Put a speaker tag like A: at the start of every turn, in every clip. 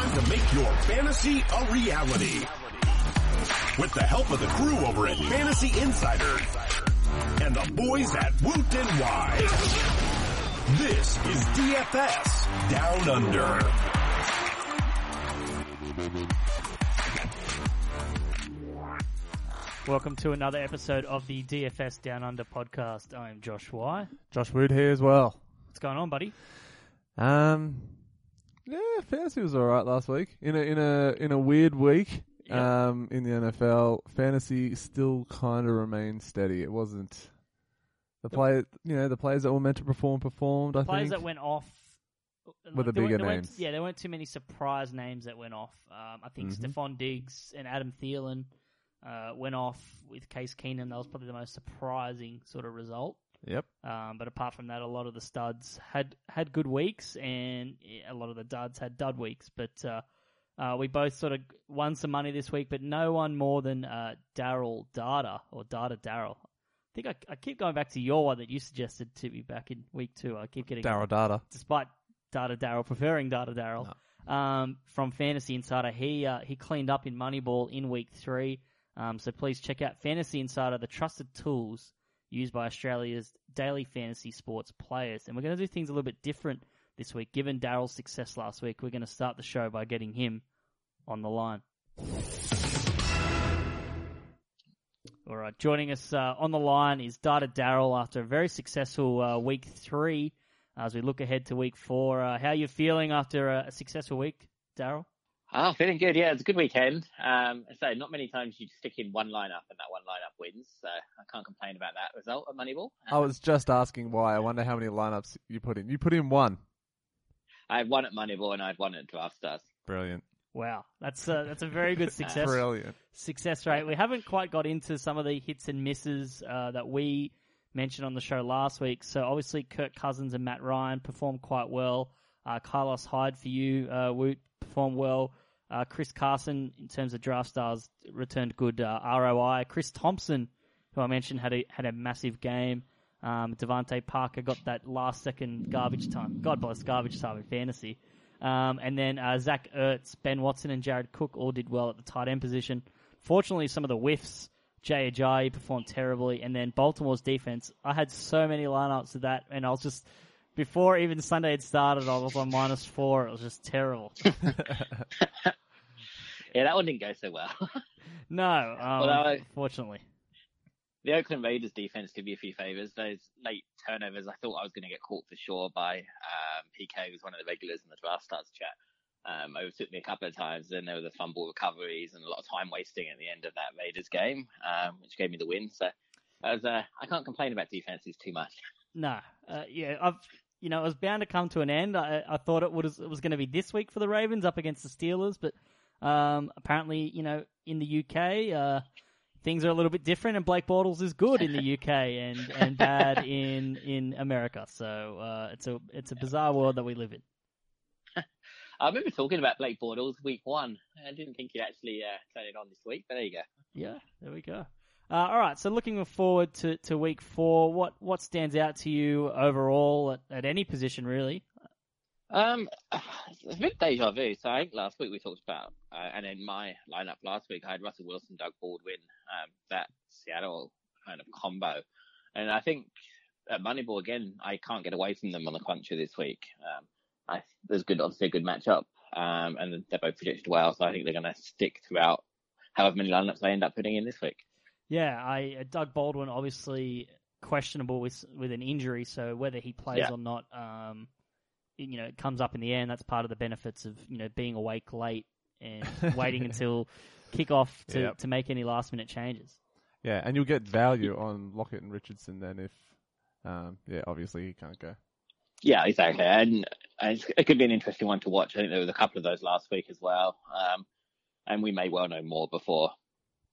A: time to make your fantasy a reality. With the help of the crew over at Fantasy Insider and the boys at Woot and Wise. This is DFS Down Under.
B: Welcome to another episode of the DFS Down Under podcast. I am Josh Wye.
C: Josh Wood here as well.
B: What's going on, buddy?
C: Um, yeah, fantasy was all right last week. In a in a in a weird week, um, in the NFL, fantasy still kind of remained steady. It wasn't the play. You know, the players that were meant to perform performed. I
B: Players
C: think.
B: that went off
C: Were the bigger names.
B: yeah, there weren't too many surprise names that went off. Um, I think
C: Mhm.
B: Stefon Diggs and Adam Thielen uh, went off with Case Keenum. That was probably the most surprising sort of result.
C: Yep.
B: Um, but apart from that, a lot of the studs had had good weeks, and a lot of the duds had dud weeks. But uh, uh, we both sort of won some money this week, but no one more than uh, Darryl Data or Data Darryl. I think I, I keep going back to your one that you suggested to me back in week two. I keep getting
C: Darryl Data.
B: despite Data Darryl preferring Data Darryl um, from Fantasy Insider. He uh, he cleaned up in Moneyball in week three. Um, so please check out Fantasy Insider, the trusted tools used by Australia's daily fantasy sports players. And we're going to do things a little bit different this week. Given Darryl's success last week, we're going to start the show by getting him on the line. All right, joining us uh, on the line is Data Darryl after a very successful uh, week three. As we look ahead to week four, uh, how are you feeling after a, a successful week, Darryl?
D: Oh, feeling good. Yeah, it's a good weekend. Um, so not many times you stick in one lineup and that one lineup wins. So I can't complain about that result at Moneyball.
C: I was just asking Wye. I wonder how many lineups you put in. You put in one.
D: I had one at Moneyball and I had one at Draft Stars.
C: Brilliant.
B: Wow, that's a, that's a very good success
C: Brilliant.
B: success rate. We haven't quite got into some of the hits and misses uh, that we mentioned on the show last week. So obviously, Kirk Cousins and Matt Ryan performed quite well. Uh, Carlos Hyde for you, uh, Woot performed well. Uh, Chris Carson, in terms of draft stars, returned good uh, ROI. Chris Thompson, who I mentioned, had a had a massive game. Um, DeVante Parker got that last second garbage time. God bless garbage time in fantasy. Um, and then uh, Zach Ertz, Ben Watson, and Jared Cook all did well at the tight end position. Fortunately, some of the whiffs, Jay Ajayi performed terribly, and then Baltimore's defense. I had so many lineups of that, and I was just before even Sunday had started, I was on minus four. It was just terrible.
D: Yeah, that one didn't go so well.
B: no, um,
D: Well, I-
B: fortunately.
D: the Oakland Raiders defense did me a few favors. Those late turnovers, I thought I was going to get caught for sure by um, PK, who was one of the regulars in the Draft Stars chat. Um, overtook me a couple of times, and there were the fumble recoveries and a lot of time wasting at the end of that Raiders game, um, which gave me the win. So that was, uh, I can't complain about defenses too much.
B: No, uh, yeah, I've you know it was bound to come to an end. I, I thought it was it was going to be this week for the Ravens up against the Steelers, but um, apparently you know in the UK uh, things are a little bit different, and Blake Bortles is good in the UK and and bad in in America. So uh, it's a it's a bizarre world that we live in.
D: I remember talking about Blake Bortles week one. I didn't think he'd actually uh, turn it on this week, but there you go.
B: Yeah, there we go. Uh, all right, so looking forward to, to week four, what what stands out to you overall at, at any position really?
D: Um, it's a bit deja vu. So I think last week we talked about, uh, and in my lineup last week I had Russell Wilson, Doug Baldwin, um, that Seattle kind of combo, and I think at Moneyball again I can't get away from them on the cruncher this week. Um, I there's good, obviously a good matchup, um, and they're both projected well, so I think they're going to stick throughout however many lineups they end up putting in this week.
B: Yeah, I uh, Doug Baldwin obviously questionable with with an injury, so whether he plays
D: Yeah.
B: or not, um, you know, it comes up in the end. That's part of the benefits of you know being awake late and waiting until kickoff to
C: Yep.
B: to make any last minute changes.
C: Yeah, and you'll get value on Lockett and Richardson then if, um, yeah, obviously he can't go.
D: Yeah, exactly. And, and it could be an interesting one to watch. I think there was a couple of those last week as well. Um, and we may well know more before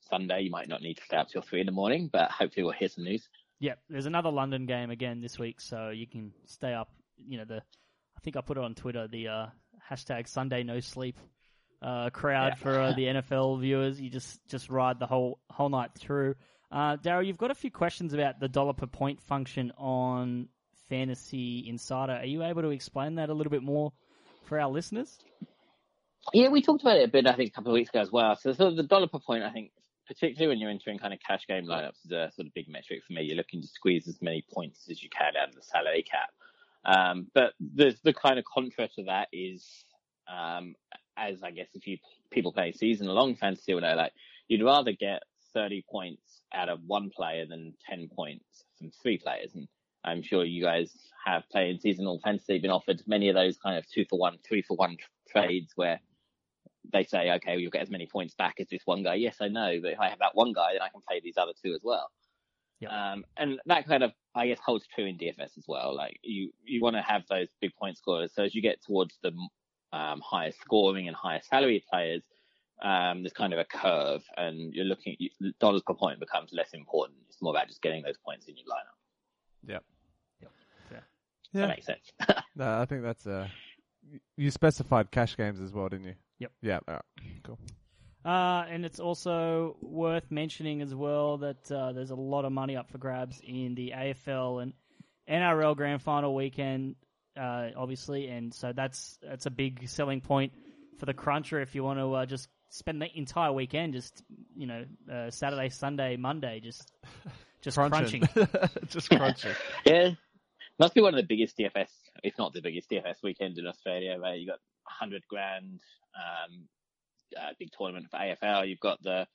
D: Sunday. You might not need to stay up till three in the morning, but hopefully we'll hear some news.
B: Yep, there's another London game again this week, so you can stay up. You know the, I think I put it on Twitter the uh, hashtag Sunday No Sleep uh, crowd
D: Yeah.
B: for uh, the NFL viewers. You just just ride the whole whole night through. Uh, Daryl, you've got a few questions about the dollar per point function on Fantasy Insider. Are you able to explain that a little bit more for our listeners?
D: Yeah, we talked about it a bit, I think, a couple of weeks ago as well. So, sort of the dollar per point, I think, particularly when you're entering kind of cash game lineups, is a sort of big metric for me. You're looking to squeeze as many points as you can out of the salary cap. Um, but the the kind of contra to that is, um, as I guess if you people play season long fantasy, will know, like you'd rather get 30 points out of one player than 10 points from three players. And I'm sure you guys have played seasonal fantasy, been offered many of those kind of two for one, three for one trades where they say, okay, you'll get as many points back as this one guy. Yes, I know, but if I have that one guy, then I can play these other two as well.
B: Yep.
D: Um, and that kind of, I guess, holds true in DFS as well. Like you, you want to have those big point scorers. So as you get towards the um, higher scoring and higher salary players, um, there's kind of a curve, and you're looking dollars per point becomes less important. It's more about just getting those points in your lineup.
C: Yep.
B: Yep. Yeah.
C: Yeah.
D: That makes sense.
C: No, I think that's uh You specified cash games as well, didn't you?
B: Yep.
C: Yeah. all right, Cool.
B: Uh, and it's also worth mentioning as well that uh, there's a lot of money up for grabs in the AFL and NRL Grand Final weekend, uh, obviously, and so that's that's a big selling point for the cruncher if you want to uh, just spend the entire weekend, just you know, uh, Saturday, Sunday, Monday, just just crunching.
C: Just crunching.
D: Yeah. Must be one of the biggest DFS, if not the biggest DFS weekend in Australia, where you got 100 grand, um, uh, big tournament for AFL. You've got the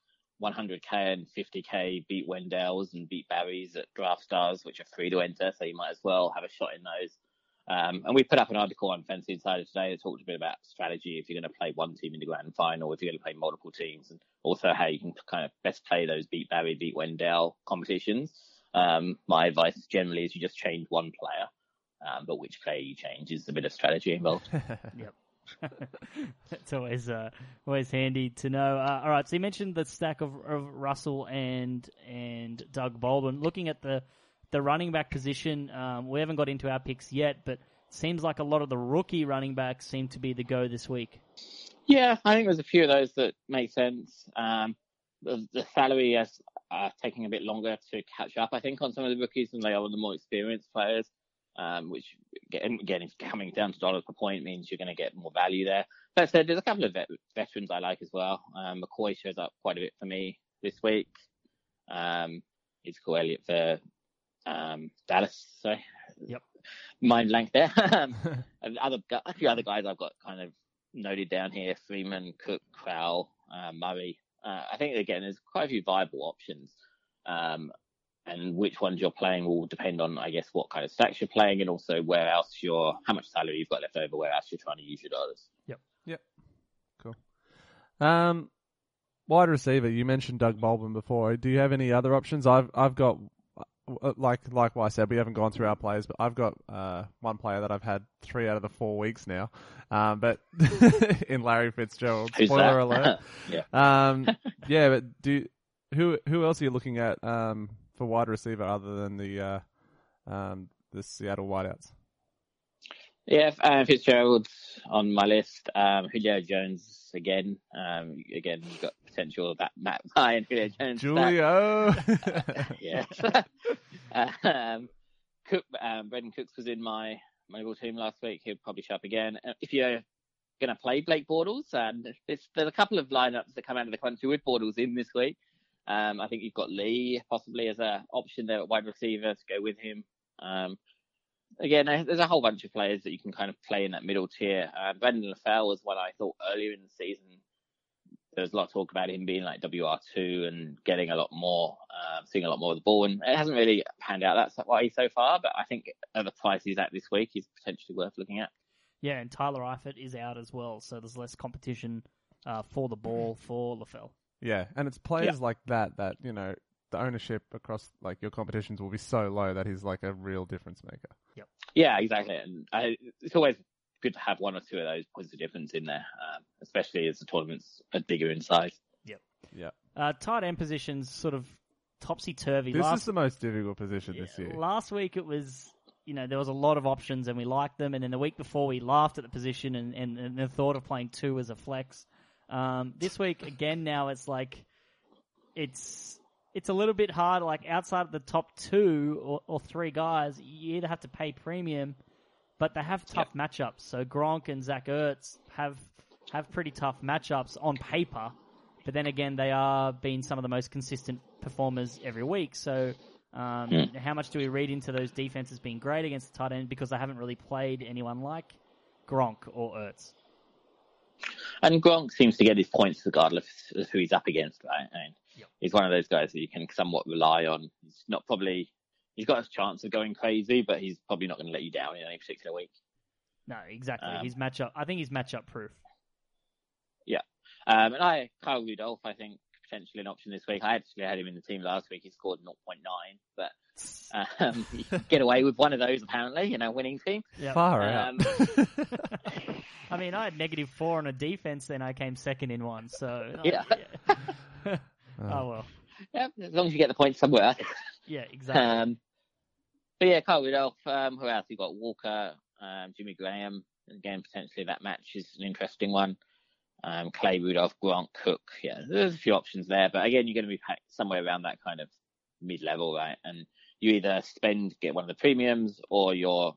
D: 100k and 50k beat Wendells and beat Barry's at Draft Stars, which are free to enter, so you might as well have a shot in those. Um, and we put up an article on Fantasy Insider today that talked a bit about strategy if you're going to play one team in the grand final, if you're going to play multiple teams, and also how you can kind of best play those beat Barry, beat Wendell competitions. Um, my advice generally is you just change one player, um, but which player you change is a bit of strategy involved.
B: it's always uh, always handy to know. Uh, all right, so you mentioned the stack of, of Russell and and Doug Baldwin. Looking at the the running back position, um, we haven't got into our picks yet, but seems like a lot of the rookie running backs seem to be the go this week.
D: Yeah, I think there's a few of those that make sense. Um, the, the salary is uh, taking a bit longer to catch up, I think, on some of the rookies than they are on the more experienced players. Um, which again, again, if coming down to dollars per point means you're going to get more value there. That said, there's a couple of vet- veterans I like as well. Um, McCoy shows up quite a bit for me this week. Um, it's cool Elliott for um, Dallas. Sorry.
B: Yep.
D: Mind blank there. Other a few other guys I've got kind of noted down here: Freeman, Cook, Crowell, uh, Murray. Uh, I think again, there's quite a few viable options. Um, and which ones you're playing will depend on, I guess, what kind of stacks you're playing, and also where else you're, how much salary you've got left over, where else you're trying to use your dollars. Yep. Yep. Cool.
C: Um, wide receiver. You mentioned Doug Baldwin before. Do you have any other options? I've I've got uh, like like what I said, we haven't gone through our players, but I've got uh, one player that I've had three out of the four weeks now. Um, but in Larry Fitzgerald,
D: Who's
C: spoiler
D: that?
C: alert.
D: yeah.
C: Um, yeah, but do who who else are you looking at um, for wide receiver other than the uh, um, the Seattle wideouts?
D: Yeah, uh, Fitzgerald's on my list. Um, Julio Jones again. Um, again, you've got potential that Matt Ryan, Julio Jones.
C: Julio.
D: yes. um, Cook, um, Brandin Cooks was in my mobile team last week. He'll probably show up again. Uh, If you're going to play Blake Bortles, and there's, there's a couple of lineups that come out of the country with Bortles in this week. Um, I think you've got Lee possibly as a option there at wide receiver to go with him. Um, again, there's a whole bunch of players that you can kind of play in that middle tier. Uh, Brandon LaFell was one I thought earlier in the season. There was a lot of talk about him being like WR2 and getting a lot more, uh, seeing a lot more of the ball. And it hasn't really panned out that way so far, but I think at the price he's at this week, he's potentially worth looking at.
B: Yeah, and Tyler Eifert is out as well, so there's less competition uh, for the ball for LaFell.
C: Yeah, and it's players like that that you know the ownership across like your competitions will be so low that he's like a real difference maker. Yep.
D: Yeah, exactly. And I, it's always good to have one or two of those points of difference in there, um, especially as the tournaments are bigger in size. Yep.
C: Yeah,
B: Uh, tight end positions sort of topsy turvy.
C: this
B: Last
C: is the most difficult position this year.
B: Last week it was, you know, there was a lot of options and we liked them, and then the week before we laughed at the position and, and, and the thought of playing two as a flex. Um, this week again, now it's like, it's it's a little bit hard. Like outside of the top two or, or three guys, you either have to pay premium, but they have tough matchups. So Gronk and Zach Ertz have have pretty tough matchups on paper, but then again, they are being some of the most consistent performers every week. So, um,
D: Hmm.
B: how much do we read into those defenses being great against the tight end because they haven't really played anyone like Gronk or Ertz?
D: And Gronk seems to get his points regardless of who he's up against, right? And
B: Yep.
D: he's one of those guys that you can somewhat rely on. He's not probably he's got a chance of going crazy, but he's probably not going to let you down in any particular week.
B: No, exactly.
D: Um,
B: he's matchup. I think he's matchup proof.
D: Yeah, um, and I, Kyle Rudolph, I think potentially an option this week. I actually had him in the team last week. He scored 0.9, but um, you can get away with one of those apparently in a winning team.
B: Yep.
C: Far
D: Um,
C: out.
B: I mean, I had negative four on a defense, then I came second in one. So uh,
D: Yeah.
B: yeah. Oh well.
D: Yeah, as long as you get the point somewhere.
B: Yeah, exactly.
D: Um, but yeah, Kyle Rudolph. Um, who else? You got Walker, um, Jimmy Graham. Again, potentially that match is an interesting one. Um, Clay Rudolph, Grant Cook. Yeah, there's a few options there, but again, you're going to be packed somewhere around that kind of mid-level, right? And you either spend get one of the premiums, or your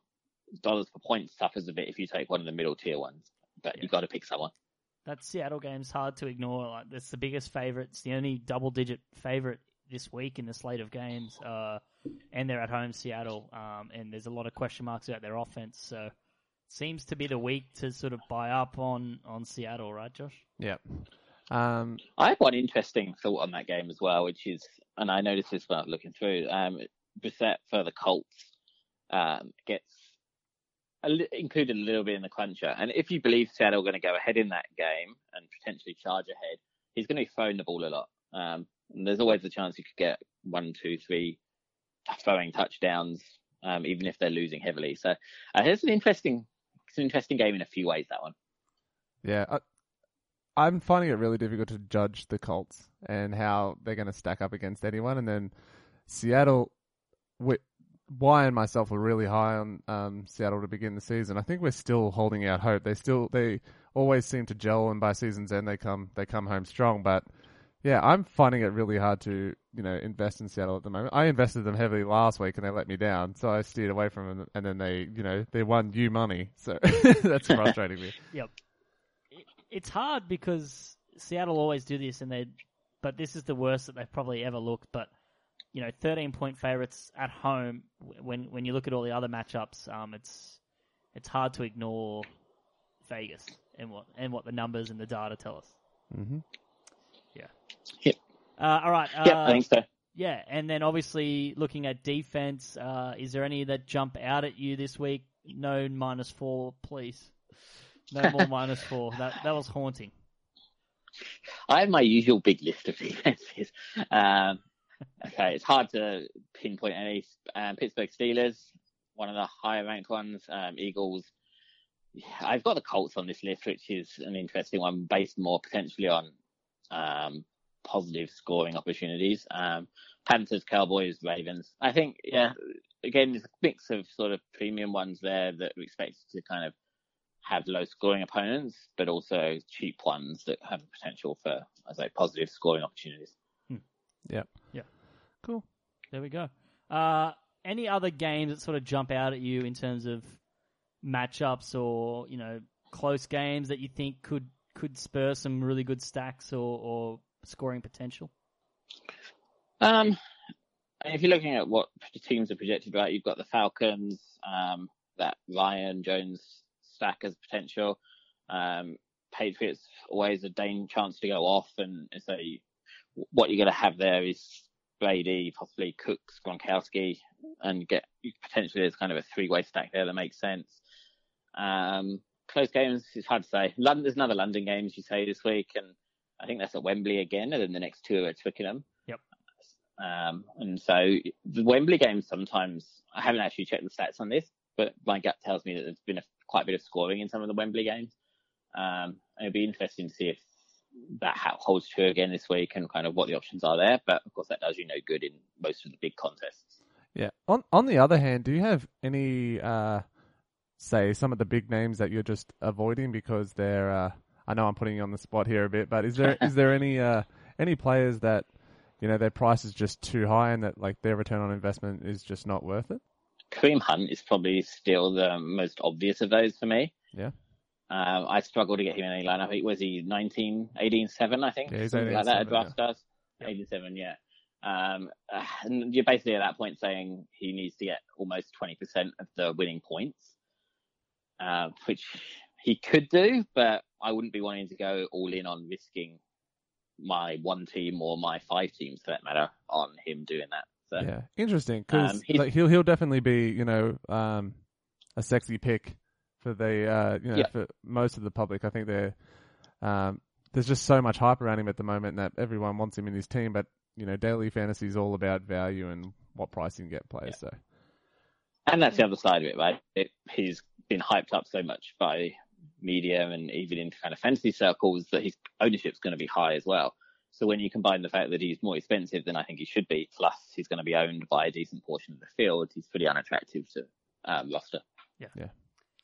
D: dollars per point suffers a bit if you take one of the middle tier ones. But
B: Yeah.
D: you've got to pick someone.
B: that Seattle game's hard to ignore. Like, it's the biggest favorite. It's the only double-digit favorite this week in the slate of games, uh, and they're at home, Seattle. Um, and there's a lot of question marks about their offense. So, seems to be the week to sort of buy up on on Seattle, right, Josh?
C: Yep. Um,
D: I have one interesting thought on that game as well, which is, and I noticed this when I was looking through, um, Brissett for the Colts um, gets a li- included a little bit in the cruncher. And if you believe Seattle are going to go ahead in that game and potentially charge ahead, he's going to be throwing the ball a lot. Um, and there's always the chance you could get one, two, three throwing touchdowns, um, even if they're losing heavily. So uh, it's an interesting, it's an interesting game in a few ways. That one.
C: yeah, I, I'm finding it really difficult to judge the Colts and how they're going to stack up against anyone. And then Seattle, we, Wye and myself were really high on um, Seattle to begin the season. I think we're still holding out hope. They still they always seem to gel, and by season's end they come they come home strong. But yeah, I'm finding it really hard to you know invest in Seattle at the moment. I invested them heavily last week, and they let me down, so I steered away from them. And then they you know they won you money, so that's frustrating me.
B: Yep. It's hard because Seattle always do this, and they, but this is the worst that they've probably ever looked. But you know, thirteen point favorites at home. When when you look at all the other matchups, um, it's it's hard to ignore Vegas and what and what the numbers and the data tell us.
C: hmm
B: Uh, all right. Uh,
D: yeah, I think so.
B: Yeah, and then obviously looking at defense, uh, is there any that jump out at you this week? No minus four, please. No more minus four. That that was haunting.
D: I have my usual big list of defenses. Um, okay, it's hard to pinpoint any. Um, Pittsburgh Steelers, one of the higher ranked ones. Um, Eagles. I've got the Colts on this list, which is an interesting one, based more potentially on um, positive scoring opportunities. Um, Panthers, Cowboys, Ravens. I think, yeah, again, there's a mix of sort of premium ones there that we expect to kind of have low scoring opponents, but also cheap ones that have potential for, as I say, positive scoring opportunities.
C: Yep.
B: Yeah.
C: Cool.
B: There we go. Uh, any other games that sort of jump out at you in terms of matchups or you know close games that you think could could spur some really good stacks or, or scoring potential?
D: Um, if you're looking at what the teams are projected, right, you've got the Falcons, um, that Ryan Jones stack as potential. Um, Patriots always a dang chance to go off, and so you, what you're going to have there is Brady, possibly Cooks, Gronkowski, and get potentially there's kind of a three-way stack there that makes sense. Um, close games, it's hard to say. London, there's another London game, as you say, this week, and I think that's at Wembley again, and then the next two are at Twickenham.
B: Yep.
D: Um, and so the Wembley games sometimes, I haven't actually checked the stats on this, but my gut tells me that there's been a, quite a bit of scoring in some of the Wembley games. Um, it'd be interesting to see if that holds true again this week and kind of what the options are there. But of course, that does you no good in most of the big contests.
C: Yeah. On on the other hand, do you have any uh say some of the big names that you're just avoiding because they're uh I know I'm putting you on the spot here a bit, but is there is there any uh any players that you know their price is just too high and that like their return on investment is just not worth it?
D: Kareem Hunt is probably still the most obvious of those for me.
C: Yeah.
D: Um, I struggle to get him in any lineup. He- Was he 19, 18, 7, I think?
C: Yeah, he's
D: Something
C: 18,
D: like that at
C: 7,
D: draft
C: yeah.
D: stars. 87, yeah. Um, and you're basically at that point saying he needs to get almost 20% of the winning points, uh, which he could do, but I wouldn't be wanting to go all in on risking my one team or my five teams for that matter on him doing that. So
C: Yeah, interesting because
D: Um,
C: like, he'll he'll definitely be you know um, a sexy pick for the uh, you know
D: Yeah.
C: for most of the public. I think they're um, there's just so much hype around him at the moment that everyone wants him in his team. But you know, daily fantasy is all about value and what price you can get players. So
D: And that's the other side of it, right? It, he's been hyped up so much by media and even in kind of fantasy circles that his ownership's going to be high as well. So when you combine the fact that he's more expensive than I think he should be, plus he's going to be owned by a decent portion of the field, he's pretty unattractive to um, roster.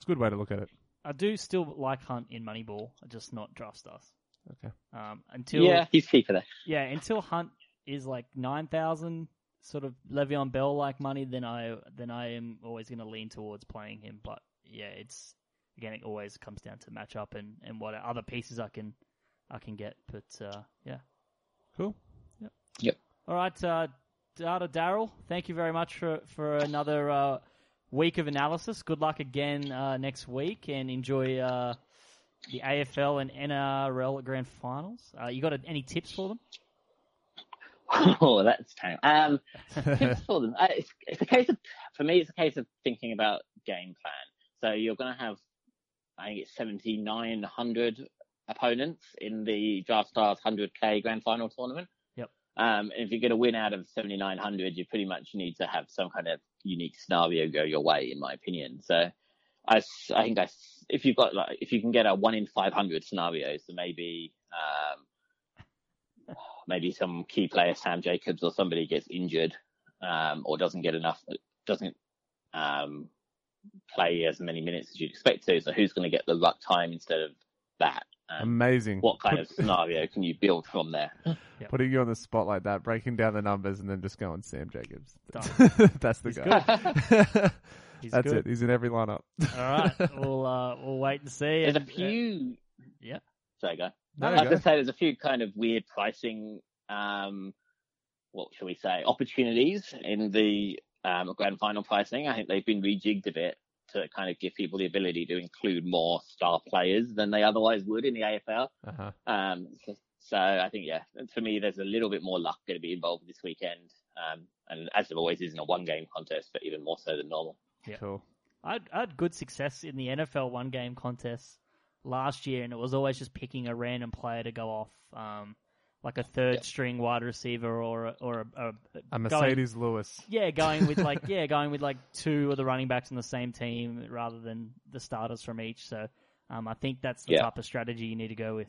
C: It's a good way to look at it.
B: I do still like Hunt in Moneyball, just not draft stars.
C: Okay.
B: Um, until
D: yeah, he's cheaper there.
B: yeah, until Hunt is like nine thousand sort of Le'Veon Bell like money, then I then I am always going to lean towards playing him. But yeah, it's again it always comes down to matchup and and what other pieces I can I can get. But uh, yeah,
C: Cool. Yep. Yep.
B: All right, uh, Data Darryl, thank you very much for for another uh, week of analysis. Good luck again uh, next week, and enjoy uh, the AFL and NRL grand finals. Uh, you got any tips for them?
D: oh, that's terrible. Um, tips for them. Uh, it's, it's a case of, for me, it's a case of thinking about game plan. So you're going to have, I think it's 7,900 opponents in the Draft Stars 100k grand final tournament.
B: Yep.
D: Um, and if you're going to win out of 7,900, you pretty much need to have some kind of unique scenario go your way, in my opinion. So I think I, if you've got like, if you can get a one in 500 scenario, so maybe, um, maybe some key player, Sam Jacobs or somebody gets injured, um, or doesn't get enough, doesn't, um, play as many minutes as you'd expect to. So who's going to get the luck time instead of that? Um,
C: Amazing.
D: what kind
C: Put-
D: of scenario can you build from there?
C: Putting you on the spot like that, breaking down the numbers, and then just going Sam Jacobs.
B: Done.
C: That's the
B: He's
C: guy.
B: He's
C: That's
B: good.
C: it. He's in every lineup.
B: All right, we'll uh, we'll wait and see.
D: There's a
B: and, uh,
D: few.
B: yeah.
D: Sorry, go.
C: There
D: I
C: you
D: was
C: go.
D: to say there's a few kind of weird pricing, um, what shall we say, opportunities in the um, grand final pricing. I think they've been rejigged a bit to kind of give people the ability to include more star players than they otherwise would in the AFL.
C: uh-huh.
D: Um, so, so I think, yeah, for me, there's a little bit more luck going to be involved this weekend. Um, and as there always is in a one game contest, but even more so than normal.
B: Yeah.
C: Cool.
B: I had, I had good success in the NFL one game contest last year, and it was always just picking a random player to go off, um, like a third
D: Yeah.
B: string wide receiver or a, or a, a,
C: A
B: going-
C: Marcedes Lewis.
B: yeah, going with like yeah, going with like two of the running backs on the same team rather than the starters from each. So um, I think that's the
D: Yeah.
B: type of strategy you need to go with.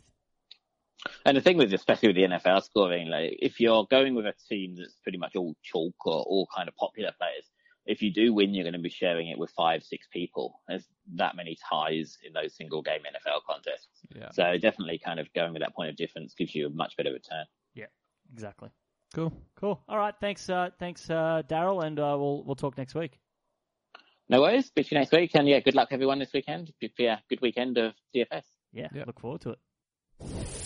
D: And the thing with, especially with the NFL scoring, like if you're going with a team that's pretty much all chalk or all kind of popular players, if you do win, you're going to be sharing it with five, six people. There's that many ties in those single game NFL contests.
C: Yeah.
D: So definitely kind of going with that point of difference gives you a much better return.
B: Yeah, exactly.
C: Cool.
B: Cool. All right. Thanks. Uh, thanks, uh, Darryl, and uh, we'll we'll talk next week.
D: No worries. Speak to you next week. And yeah, good luck everyone this weekend. Yeah, good weekend of DFS.
B: Yeah.
C: Yeah.
B: Look forward to it.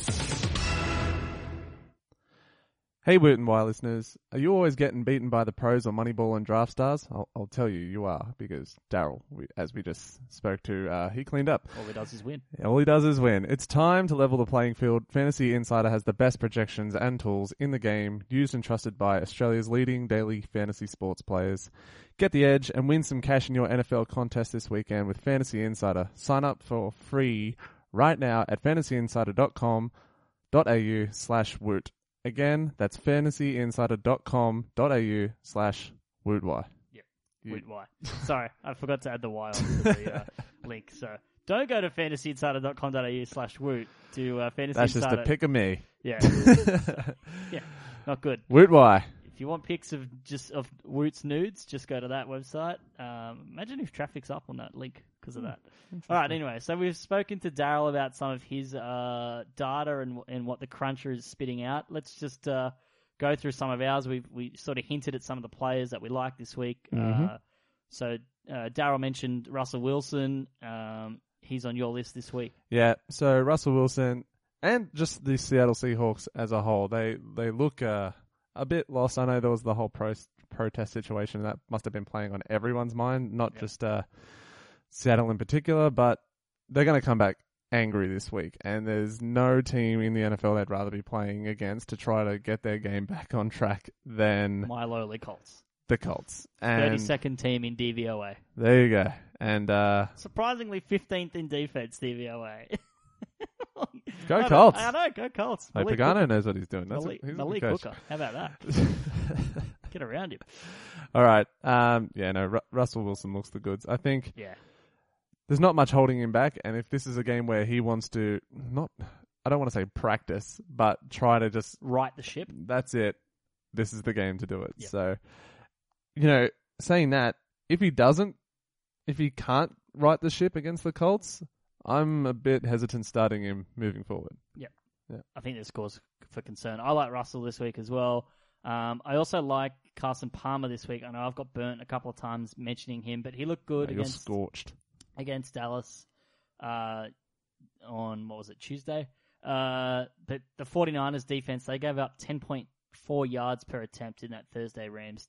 C: Hey, Woot and Wye listeners, are you always getting beaten by the pros on Moneyball and Draft Stars? I'll, I'll tell you, you are, because Darryl, as we just spoke to, uh, he cleaned up.
B: All he does is win.
C: All he does is win. It's time to level the playing field. Fantasy Insider has the best projections and tools in the game, used and trusted by Australia's leading daily fantasy sports players. Get the edge and win some cash in your NFL contest this weekend with Fantasy Insider. Sign up for free right now at fantasyinsider.com.au slash woot. Again, that's fantasyinsider.com.au slash wootwy.
B: Yeah.
C: You-.
B: Sorry, I forgot to add the Y onto the uh, link. So don't go to fantasyinsider.com.au slash woot to uh, fantasy
C: That's just a pick of me.
B: Yeah, yeah, not good.
C: wootwy.
B: If you want pics of just of Woot's nudes, just go to that website. Um, imagine if traffic's up on that link because of that. All right. Anyway, so we've spoken to Darryl about some of his uh, data and and what the cruncher is spitting out. Let's just uh, go through some of ours. We we sort of hinted at some of the players that we like this week. Uh, so uh, Darryl mentioned Russell Wilson. Um, he's on your list this week.
C: Yeah, so Russell Wilson and just the Seattle Seahawks as a whole, they they look uh, a bit lost. I know there was the whole pro- protest situation that must have been playing on everyone's mind, not just uh, Seattle in particular, but they're going to come back angry this week, and there's no team in the NFL they'd rather be playing against to try to get their game back on track than
B: My lowly Colts.
C: the Colts. And
B: 32nd team in DVOA.
C: there you go. And uh,
B: Surprisingly, 15th in defense DVOA.
C: Go
B: I
C: Colts.
B: I know, go Colts.
C: like
B: Malik
C: Pagano
B: Hooker.
C: knows what he's doing. That's
B: Malik,
C: what, he's a
B: Malik. Hooker. How about that? Get around him.
C: All right. Um, yeah, no, Ru- Russell Wilson looks the goods. I think
B: Yeah.
C: there's not much holding him back, and if this is a game where he wants to not, I don't want to say practice, but try to just
B: Right the ship.
C: that's it. This is the game to do it.
B: Yep.
C: So, you know, saying that, if he doesn't, if he can't right the ship against the Colts, I'm a bit hesitant starting him moving forward. Yep. Yeah.
B: I think there's cause for concern. I like Russell this week as well. Um, I also like Carson Palmer this week. I know I've got burnt a couple of times mentioning him, but he looked good
C: You're
B: against
C: scorched.
B: against Dallas uh, on what was it Tuesday. Uh, but the 49ers defense they gave up 10.4 yards per attempt in that Thursday Rams,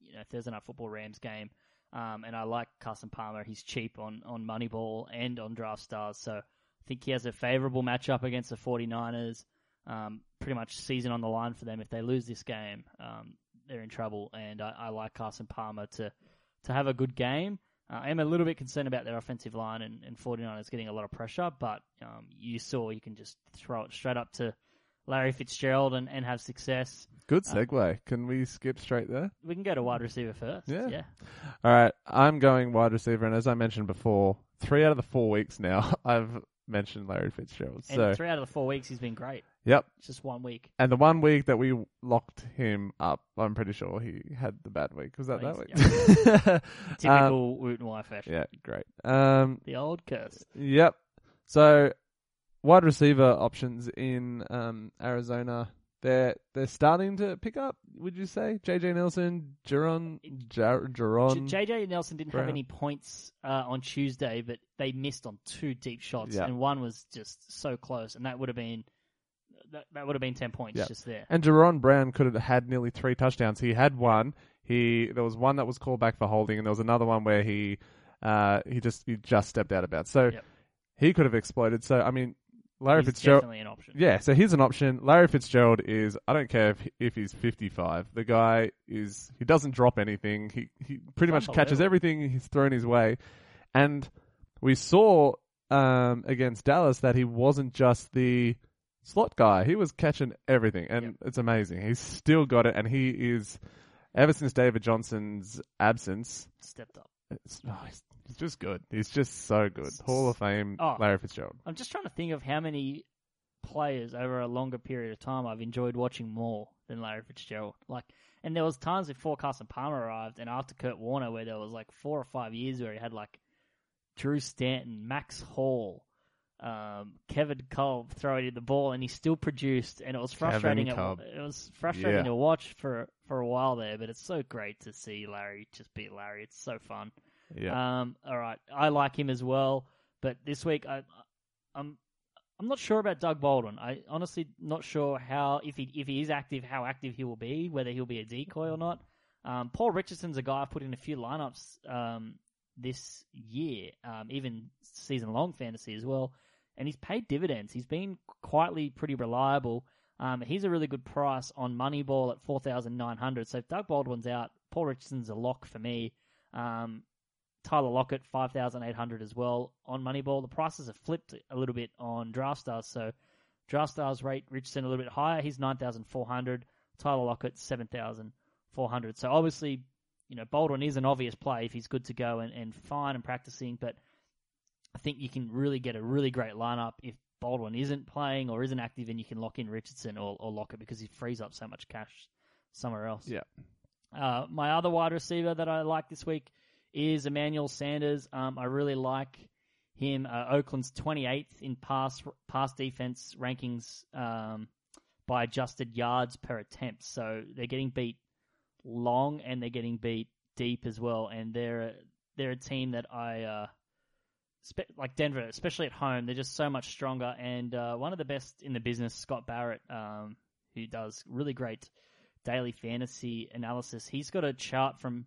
B: you know Thursday night football Rams game. Um, and I like Carson Palmer. He's cheap on on Moneyball and on Draft Stars, so I think he has a favorable matchup against the 49ers. Um, pretty much season on the line for them. If they lose this game, um, they're in trouble. And I, I like Carson Palmer to to have a good game. Uh, I am a little bit concerned about their offensive line and, and 49ers getting a lot of pressure, but um, you saw you can just throw it straight up to Larry Fitzgerald and, and have success.
C: Good
B: Um,
C: segue. Can we skip straight there?
B: We can go to wide receiver first.
C: Yeah.
B: yeah.
C: All right, I'm going wide receiver, and as I mentioned before, three out of the four weeks now, I've mentioned Larry Fitzgerald.
B: And
C: so,
B: three out of the four weeks, he's been great.
C: yep.
B: It's just one week.
C: And the one week that we locked him up, I'm pretty sure he had the bad week. Was that that week?
B: Typical Woot and Wye fashion.
C: Um, yeah, great. Um,
B: The old curse.
C: yep. So, wide receiver options in um, Arizona, they're they're starting to pick up. Would you say J.J. Nelson, Jaron, Jar- Jaron?
B: J- JJ Nelson didn't
C: Brown.
B: have any points uh, on Tuesday, but they missed on two deep shots,
C: Yeah.
B: and one was just so close, and that would have been that, that would have been ten points
C: Yeah.
B: just there.
C: And Jaron Brown could have had nearly three touchdowns. He had one. He there was one that was called back for holding, and there was another one where he uh, he just he just stepped out of bounds. So
B: Yep.
C: he could have exploded. So I mean, Larry
B: He's
C: Fitzgerald.
B: definitely an option.
C: Yeah, so here's an option. Larry Fitzgerald is I don't care if if he's 55. The guy is he doesn't drop anything. He he pretty much catches everything he's thrown his way. And we saw um, against Dallas that he wasn't just the slot guy. He was catching everything, and
B: Yep.
C: it's amazing. He's still got it, and he is ever since David Johnson's absence.
B: Stepped up.
C: It's, oh, he's, he's just good. He's just so good. Hall of Fame,
B: Oh.
C: Larry Fitzgerald.
B: I'm just trying to think of how many players over a longer period of time I've enjoyed watching more than Larry Fitzgerald. Like, and there was times before Carson Palmer arrived and after Kurt Warner where there was like four or five years where he had like Drew Stanton, Max Hall, um, Kevin Kolb throwing in the ball, and he still produced, and it was frustrating. It, it was frustrating
C: Yeah.
B: to watch for for a while there, but it's so great to see Larry just be Larry. It's so fun.
C: Yeah.
B: Um, all right, I like him as well, but this week I, I'm, I'm not sure about Doug Baldwin. I honestly not sure how if he if he is active, how active he will be, whether he'll be a decoy or not. Um, Paul Richardson's a guy I've put in a few lineups um, this year, um, even season long fantasy as well, and he's paid dividends. He's been quietly pretty reliable. Um, he's a really good price on Moneyball at four thousand nine hundred. So if Doug Baldwin's out, Paul Richardson's a lock for me. Um, Tyler Lockett, 5,800 as well on Moneyball. The prices have flipped a little bit on DraftStars, so DraftStars rate Richardson a little bit higher. He's 9,400. Tyler Lockett, 7,400. So obviously, you know, Baldwin is an obvious play if he's good to go and, and fine and practicing, but I think you can really get a really great lineup if Baldwin isn't playing or isn't active and you can lock in Richardson or, or Lockett because he frees up so much cash somewhere else.
C: Yeah.
B: Uh, my other wide receiver that I like this week is Emmanuel Sanders. Um, I really like him. Uh, Oakland's 28th in pass pass defense rankings um, by adjusted yards per attempt. So they're getting beat long and they're getting beat deep as well. And they're a, they're a team that I uh, spe- like Denver, especially at home, they're just so much stronger. And uh, one of the best in the business, Scott Barrett, um, who does really great daily fantasy analysis, he's got a chart from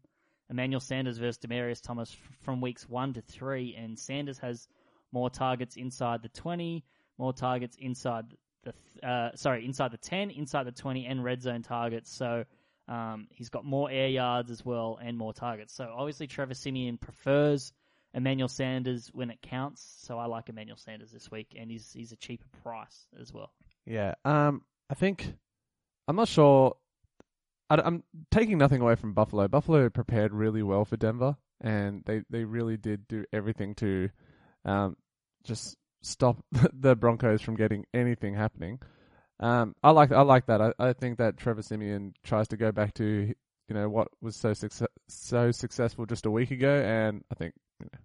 B: Emmanuel Sanders versus Demaryius Thomas from weeks one to three, and Sanders has more targets inside the twenty, more targets inside the th- uh, sorry inside the ten, inside the twenty, and red zone targets. So. Um, he's got more air yards as well and more targets. So obviously Trevor Siemian prefers Emmanuel Sanders when it counts. So I like Emmanuel Sanders this week, and he's he's a cheaper price as well.
C: Yeah. Um, I think I'm not sure. I, am taking nothing away from Buffalo. Buffalo prepared really well for Denver, and they they really did do everything to, um, just stop the Broncos from getting anything happening. Um, I like I like that. I, I think that Trevor Siemian tries to go back to you know what was so success, so successful just a week ago, and I think you know,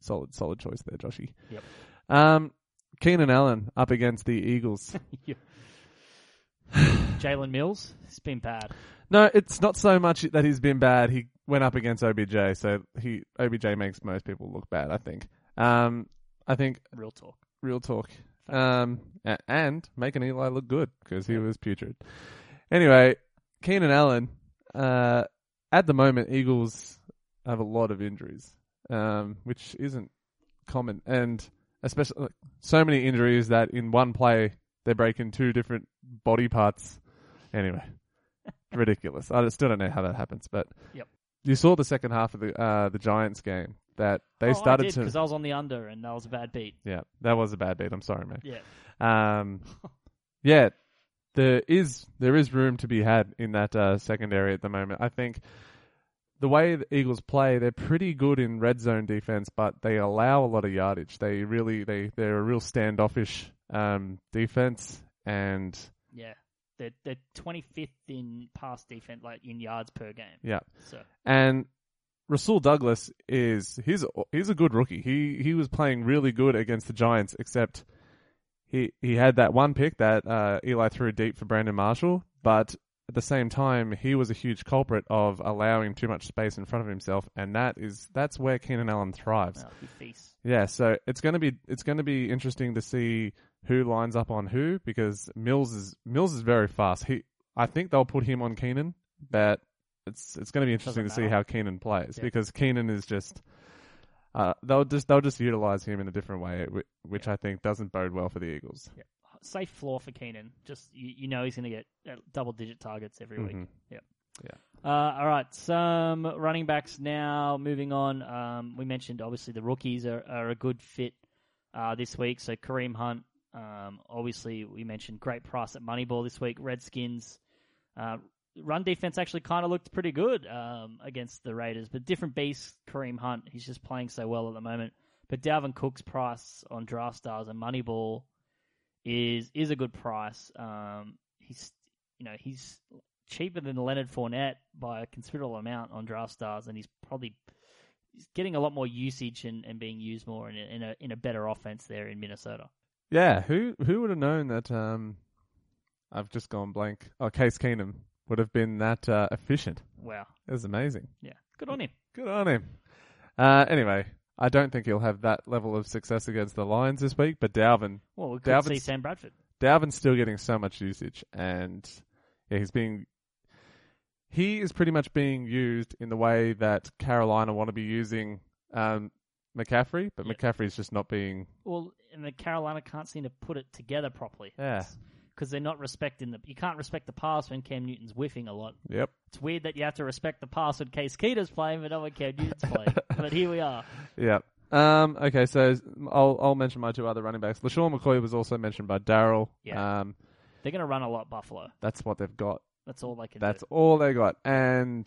C: solid solid choice there, Joshy.
B: Yep.
C: Um, Keenan Allen up against the Eagles.
B: Jalen Mills, it's been bad.
C: No, it's not so much that he's been bad. He went up against OBJ, so he OBJ makes most people look bad. I think. Um, I think
B: Real talk.
C: real talk. Um, and making Eli look good because he was putrid. Anyway, Keenan Allen. Uh, at the moment, Eagles have a lot of injuries, um, which isn't common, and especially like, so many injuries that in one play they break in two different body parts. Anyway, ridiculous. I still don't know how that happens, but
B: Yep.
C: you saw the second half of the uh, the Giants game that they
B: oh,
C: started
B: I did
C: to.
B: because I was on the under, and that was a bad beat.
C: Yeah, that was a bad beat. I'm sorry, mate.
B: Yeah.
C: Um, yeah, there is there is room to be had in that uh, secondary at the moment. I think the way the Eagles play, they're pretty good in red zone defense, but they allow a lot of yardage. They really they they're a real standoffish um, defense, and
B: Yeah, they're they're 25th in pass defense, like in yards per game.
C: yeah,
B: So
C: and Rasul Douglas is he's he's a good rookie. He he was playing really good against the Giants, except he he had that one pick that uh, Eli threw deep for Brandon Marshall, but at the same time he was a huge culprit of allowing too much space in front of himself, and that is that's where Keenan Allen thrives.
B: feasts.
C: Yeah, so it's gonna be it's gonna be interesting to see who lines up on who because Mills is Mills is very fast. He I think they'll put him on Keenan, but it's it's gonna be interesting to see how Keenan plays
B: Yeah.
C: because Keenan is just uh, they'll just they'll just utilize him in a different way, whi- which I think doesn't bode well for the Eagles.
B: Safe floor for Keenan. Just you, you know he's going to get uh, double digit targets every week.
C: Yeah,
B: Uh, all right, some running backs now. Moving on, um, we mentioned obviously the rookies are, are a good fit uh, this week. So Kareem Hunt, um, obviously we mentioned great price at Moneyball this week. Redskins uh, run defense actually kind of looked pretty good um, against the Raiders, but different beast. Kareem Hunt, he's just playing so well at the moment. But Dalvin Cook's price on Draft Stars and Moneyball is is a good price. Um, he's you know he's cheaper than Leonard Fournette by a considerable amount on Draft Stars, and he's probably he's getting a lot more usage and, and being used more in a, in a in a better offense there in Minnesota.
C: Yeah, who who would have known that? Um, I've just gone blank. Oh, Case Keenum would have been that uh, efficient.
B: Wow,
C: It was amazing.
B: yeah, good on him.
C: Good on him. Uh, anyway, I don't think he'll have that level of success against the Lions this week, but Dalvin,
B: Well, we could
C: Dalvin's-
B: see Sam Bradford.
C: Dalvin's still getting so much usage, and yeah, he's being he is pretty much being used in the way that Carolina want to be using um, McCaffrey, but
B: Yeah.
C: McCaffrey's just not being.
B: Well, and the Carolina can't seem to put it together properly.
C: Yeah.
B: Because they're not respecting the. You can't respect the pass when Cam Newton's whiffing a lot.
C: Yep.
B: It's weird that you have to respect the pass when Case Keenum's playing, but not when Cam Newton's playing. but here we are.
C: Yep. Um, okay, so I'll I'll mention my two other running backs. LeSean McCoy was also mentioned by Darryl.
B: Yeah.
C: Um,
B: They're going to run a lot, Buffalo.
C: that's what they've got.
B: That's all they can
C: That's
B: do.
C: all they got, and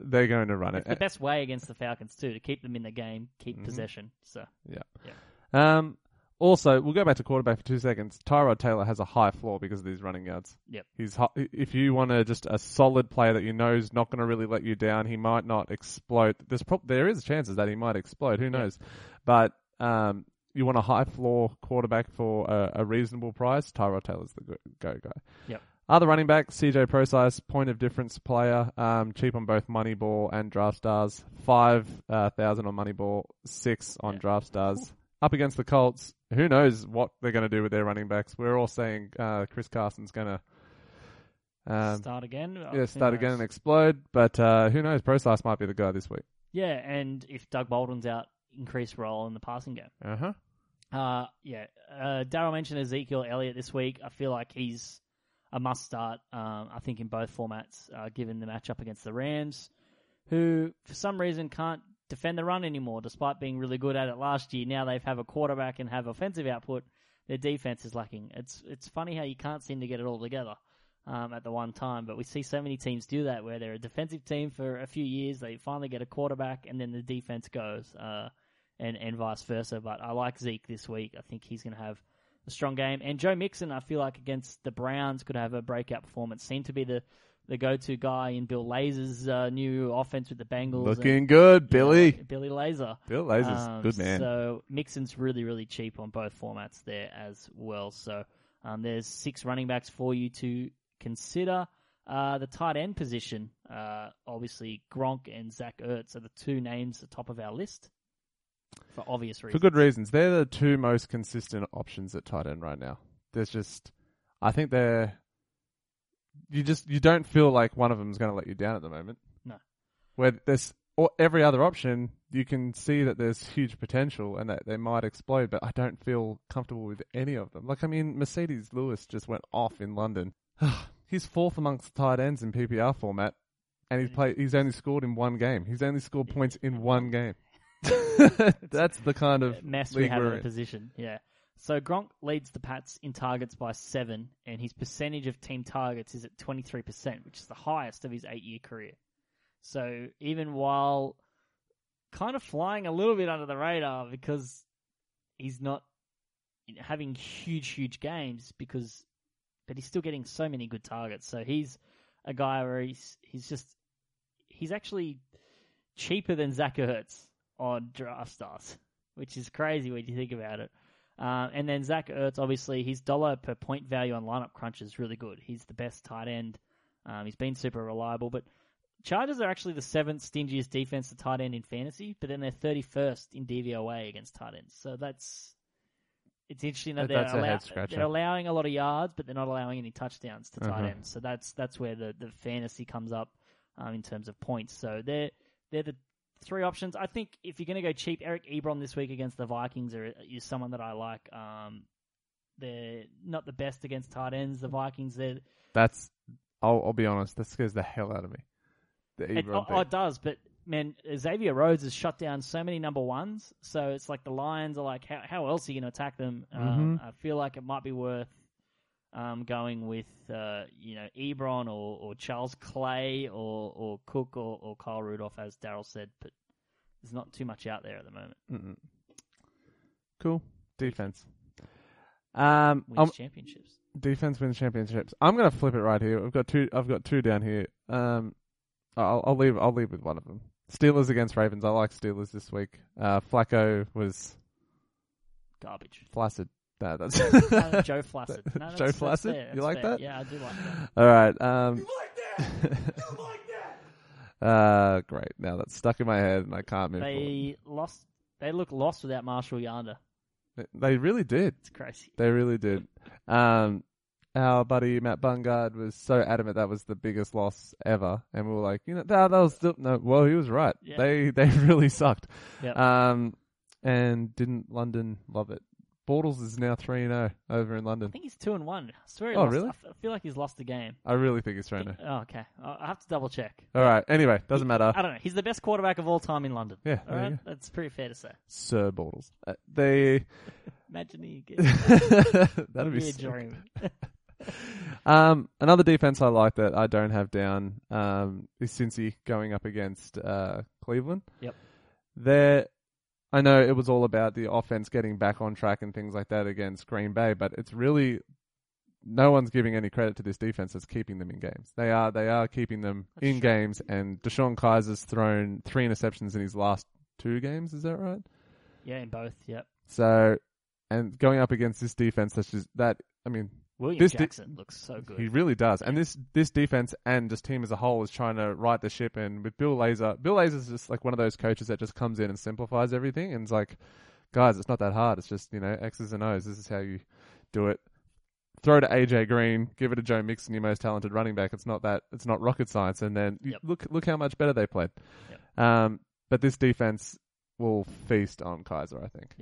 C: they're going to run
B: It's
C: it.
B: the best way against the Falcons too to keep them in the game, keep
C: Mhm.
B: possession. So yeah. yeah.
C: Um, also, we'll go back to quarterback for two seconds. Tyrod Taylor has a high floor because of these running yards.
B: Yep.
C: He's if you want to just a solid player that you know is not going to really let you down, he might not explode. There's pro- there is chances that he might explode. Who knows? But um, you want a high floor quarterback for a, a reasonable price. Tyrod Taylor's the go, go guy.
B: Yep.
C: Other running back, CJ Prosise, point of difference player, um, cheap on both Moneyball and Draft Stars. Five uh, thousand on Moneyball, six on
B: Yeah.
C: Draft Stars. up against the Colts. Who knows what they're going to do with their running backs? We're all saying uh, Chris Carson's going to um,
B: start again.
C: Yeah start again and explode, but uh, who knows? Prosise might be the guy this week.
B: Yeah, and if Doug Baldwin's out, increased role in the passing game.
C: Uh huh.
B: Uh, yeah. Uh, Darryl mentioned Ezekiel Elliott this week. I feel like he's a must start. Um, I think in both formats, uh, given the matchup against the Rams, who for some reason can't defend the run anymore, despite being really good at it last year. Now they have have a quarterback and have offensive output. Their defense is lacking. It's it's funny how you can't seem to get it all together um, at the one time, but we see so many teams do that where they're a defensive team for a few years, they finally get a quarterback, and then the defense goes. Uh, and, and vice versa. But I like Zeke this week. I think he's going to have a strong game. And Joe Mixon, I feel like against the Browns, could have a breakout performance. Seemed to be the, the go to guy in Bill Lazor's uh, new offense with the Bengals.
C: Looking
B: and,
C: good,
B: you know,
C: Billy.
B: Billy Laser.
C: Bill Lazor's
B: Um,
C: good man.
B: So Mixon's really, really cheap on both formats there as well. So um, there's six running backs for you to consider. Uh, the tight end position, uh, obviously Gronk and Zach Ertz are the two names at the top of our list for obvious reasons.
C: For good reasons. They're the two most consistent options at tight end right now. There's just, I think they're, you just, you don't feel like one of them is going to let you down at the moment.
B: No.
C: Where there's, or every other option, you can see that there's huge potential and that they might explode, but I don't feel comfortable with any of them. Like, I mean, Marcedes Lewis just went off in London. he's fourth amongst tight ends in PPR format, and he's mm. played, he's only scored in one game. He's only scored points in one game. That's the kind of
B: mess we have in
C: in.
B: position. Yeah. So Gronk leads the Pats in targets by seven, and his percentage of team targets is at 23%, which is the highest of his eight year career. So even while kind of flying a little bit under the radar because he's not having huge, huge games, because but he's still getting so many good targets. So he's a guy where he's he's just he's actually cheaper than Zach Ertz on draft stars, which is crazy when you think about it. Uh, and then Zach Ertz, obviously, his dollar per point value on lineup crunch is really good. He's the best tight end. Um, he's been super reliable, but Chargers are actually the seventh stingiest defense to tight end in fantasy, but then they're 31st in DVOA against tight ends. So that's it's interesting that
C: That-
B: they're, allow- they're allowing a lot of yards, but they're not allowing any touchdowns to tight
C: Uh-huh.
B: ends. So that's that's where the, the fantasy comes up um, in terms of points. So they're they're the three options. I think if you're going to go cheap, Eric Ebron this week against the Vikings are, is someone that I like. Um, they're not the best against tight ends. The Vikings, they're
C: That's, I'll, I'll be honest, that scares the hell out of me. The
B: it, oh, oh, it does, but man, Xavier Rhodes has shut down so many number ones. So it's like the Lions are like, how how else are you going to attack them? Um,
C: Mhm.
B: I feel like it might be worth um, going with uh, you know Ebron or, or Charles Clay or or Cook or, or Kyle Rudolph, as Darryl said. But there's not too much out there at the moment.
C: Mm-mm. Cool. Defense. Um,
B: Wins
C: um,
B: championships.
C: defense wins championships. I'm gonna flip it right here. I've got two. I've got two down here. Um, I'll, I'll leave. I'll leave with one of them. Steelers against Ravens. I like Steelers this week. Uh, Flacco was
B: Garbage.
C: flaccid. No, that's
B: Uh, Joe Flaccid. No, that's,
C: Joe
B: that's
C: Flaccid?
B: fair,
C: You like
B: fair.
C: that?
B: Yeah, I do like that.
C: All right. Um,
A: like that? You like that?
C: uh, great. Now that's stuck in my head and I can't move forward.
B: They lost. They look lost without Marshal Yanda.
C: They really did.
B: It's crazy.
C: They really did. Um, our buddy Matt Bungard was so adamant that was the biggest loss ever, and we were like, you know, that, that was still no. Well, he was right.
B: Yeah.
C: They they really sucked.
B: Yep.
C: Um, and didn't London love it? Bortles is now three and zero over in London.
B: I think he's two and one. I swear he
C: Oh,
B: lost.
C: really?
B: I f- I feel like he's lost a game.
C: I really think he's three and zero.
B: Oh, okay. I have to double check.
C: All right. Anyway, doesn't matter.
B: I don't know. He's the best quarterback of all time in London.
C: Yeah,
B: All right, that's pretty fair to say.
C: Sir Bortles. Uh, they
B: Imagine he gets
C: that'd be
B: a dream.
C: Um, another defense I like that I don't have down um, is Cincy going up against uh, Cleveland.
B: Yep.
C: There, I know it was all about the offense getting back on track and things like that against Green Bay, but it's really no one's giving any credit to this defense that's keeping them in games. They are they are keeping them
B: That's
C: in
B: true.
C: games, and DeShone Kizer's thrown three interceptions in his last two games. Is that right?
B: Yeah, in both. Yep.
C: So, and going up against this defense, that's just that. I mean,
B: William
C: This
B: Jackson looks so good.
C: he really does. And this this defense and just team as a whole is trying to right the ship. And with Bill Lazor, Bill Lazor is just like one of those coaches that just comes in and simplifies everything. And it's like guys, it's not that hard. It's just you know X's and O's. This is how you do it. Throw to AJ Green, give it to Joe Mixon, your most talented running back. It's not that. It's not rocket science. And then
B: Yep.
C: look look how much better they played.
B: Yep.
C: Um, but this defense will feast on Kizer, I think.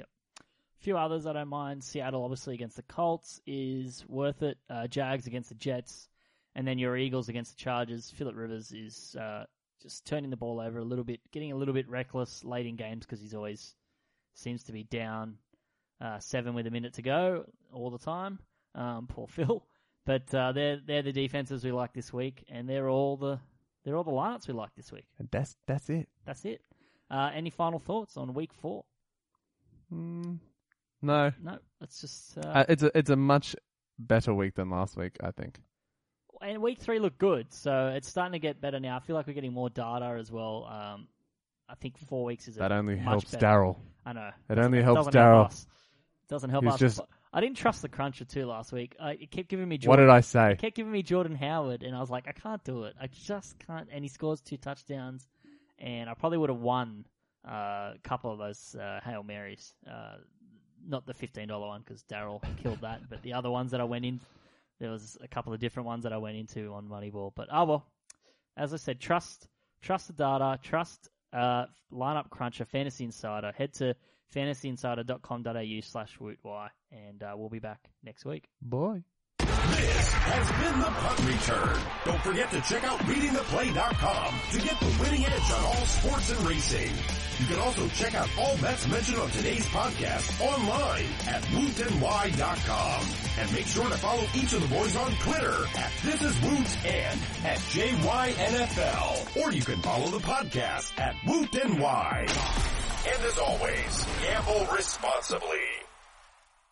B: Few others I don't mind. Seattle, obviously, against the Colts is worth it. Uh, Jags against the Jets. And then your Eagles against the Chargers. Philip Rivers is uh, just turning the ball over a little bit, getting a little bit reckless late in games because he's always seems to be down uh, seven with a minute to go all the time. Um, poor Phil. But uh, they're they're the defenses we like this week, and they're all the they're all the lineups we like this week.
C: And that's that's it.
B: That's it. Uh, any final thoughts on week four?
C: Mm, no,
B: No, let's just. Uh,
C: uh, it's a it's a much better week than last week. I think.
B: and week three looked good, so it's starting to get better now. I feel like we're getting more data as well. Um, I think four weeks is a
C: That only helps. Darryl.
B: I know
C: It only helps
B: Darryl. Doesn't help
C: He's
B: us.
C: just-
B: I didn't trust the cruncher too last week. I, it kept giving me
C: What
B: Jordan.
C: did I say?
B: It kept giving me Jordan Howard, and I was like, I can't do it. I just can't. And he scores two touchdowns, and I probably would have won uh, a couple of those uh, hail marys. Uh, not the fifteen dollar one because Darryl killed that, but the other ones that I went in, there was a couple of different ones that I went into on Moneyball. But oh well, as I said, trust trust the data, trust uh, lineup cruncher, Fantasy Insider. Head to fantasyinsider.com.au slash wootY, and uh, we'll be back next week.
C: Boy.
A: Has been the punt return. Don't forget to check out beatingtheplay.com to get the winning edge on all sports and racing. You can also check out all bets mentioned on today's podcast online at wootny.com. And make sure to follow each of the boys on Twitter at This Is Woot and at JYNFL. Or you can follow the podcast at WootNY. And as always, gamble responsibly.